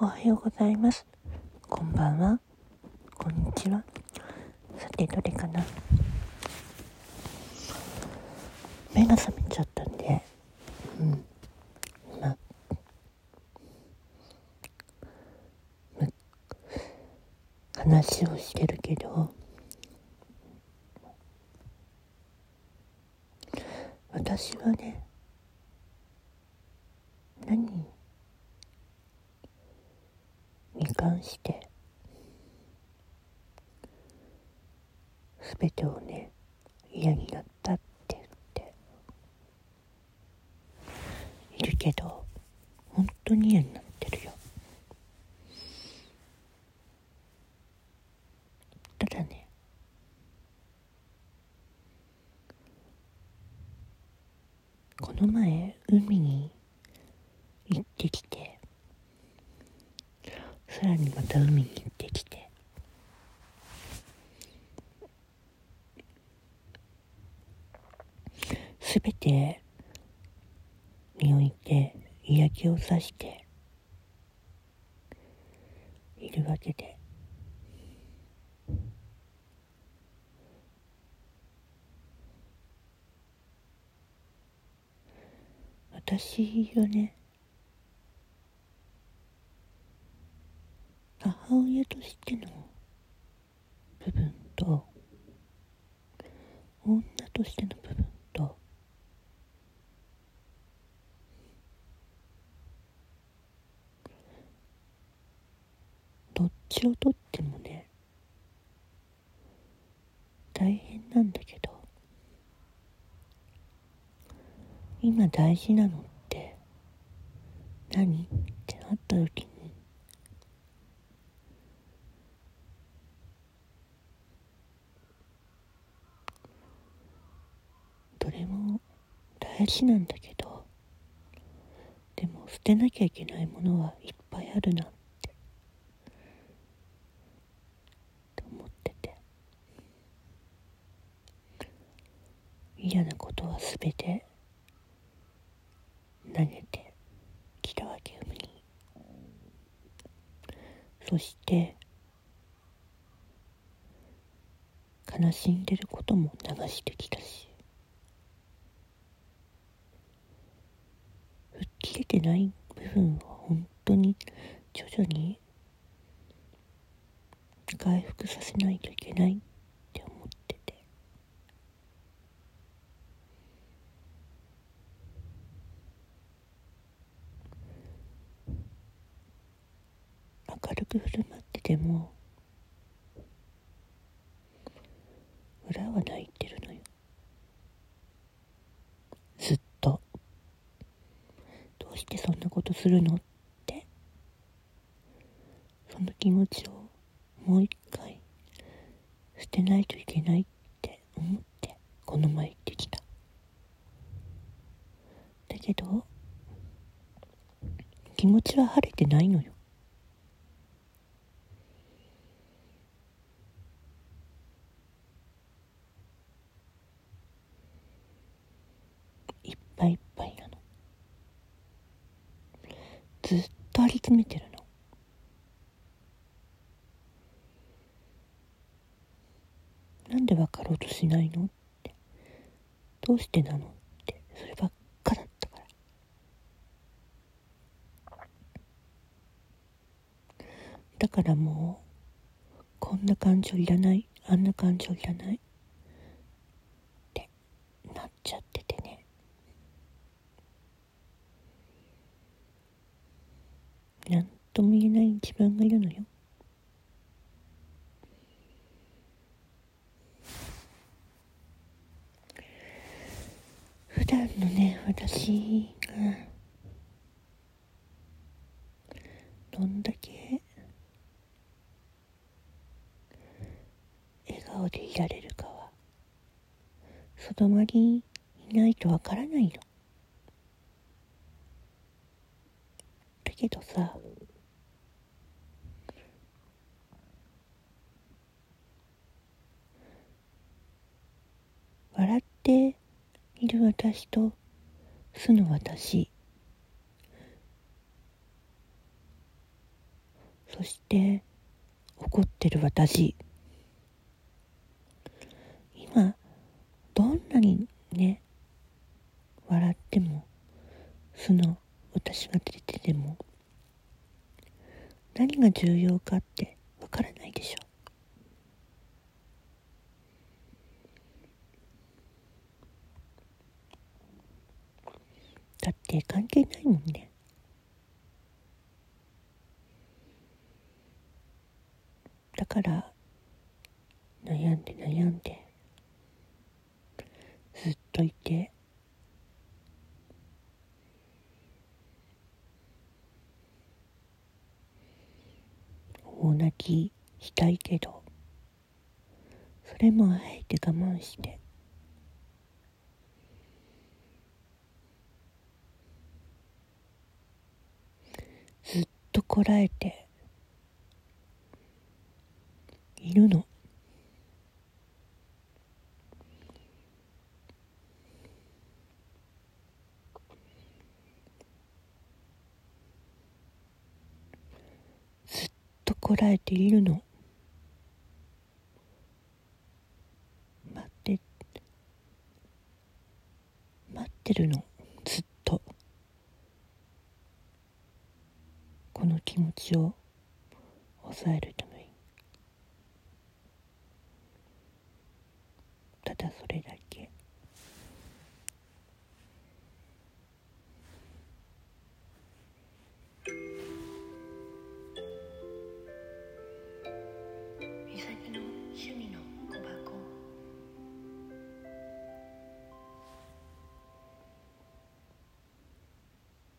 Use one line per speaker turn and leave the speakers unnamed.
おはようございます。こんばんは。こんにちは。さてどれかな。目が覚めちゃったんで。うんまむ話をしてるけど私はね何に関して全てをね嫌になったって言っているけど本当に嫌になっただねこの前海に行ってきてさらにまた海に行ってきてすべてにおいて嫌気をさしているわけで私はね。母親としての部分と女としての部分とどっちをとってもね大変なんだけど今大事なのって何？ってなった時に。どれも大事なんだけどでも捨てなきゃいけないものはいっぱいあるなって。って思ってて。嫌なことは全て投げてきたわけ海に。そして悲しんでることも流してきたし吹っ切れてない部分は本当に徐々に回復させないといけないって思ってて明るく振る舞ってても裏は泣いてるのよ。ずっと。どうしてそんなことするのって。その気持ちをもう一回捨てないといけないって思ってこの前行ってきた。だけど気持ちは晴れてないのよいっぱいいっぱいなのずっと張り詰めてるの。なんで分かろうとしないの？って。どうしてなの？って。そればっかだったから。だからもうこんな感情いらない。あんな感情いらないってなっちゃっててねなんとも言えない自分がいるのよ。普段のね私がどんだけ笑顔でいられるかはその場にいないとわからないの。だけどさってい私と素の私。そして怒ってる私。今どんなにね笑っても素の私が出てても何が重要かってわからないでしょ。だって関係ないもんね。だから悩んで悩んでずっといて大泣きしたいけどそれもあえて我慢してずっとこらえているのずっとこらえているの待って待ってるのずっとこの気持ちを抑えるために。ただそれだけ。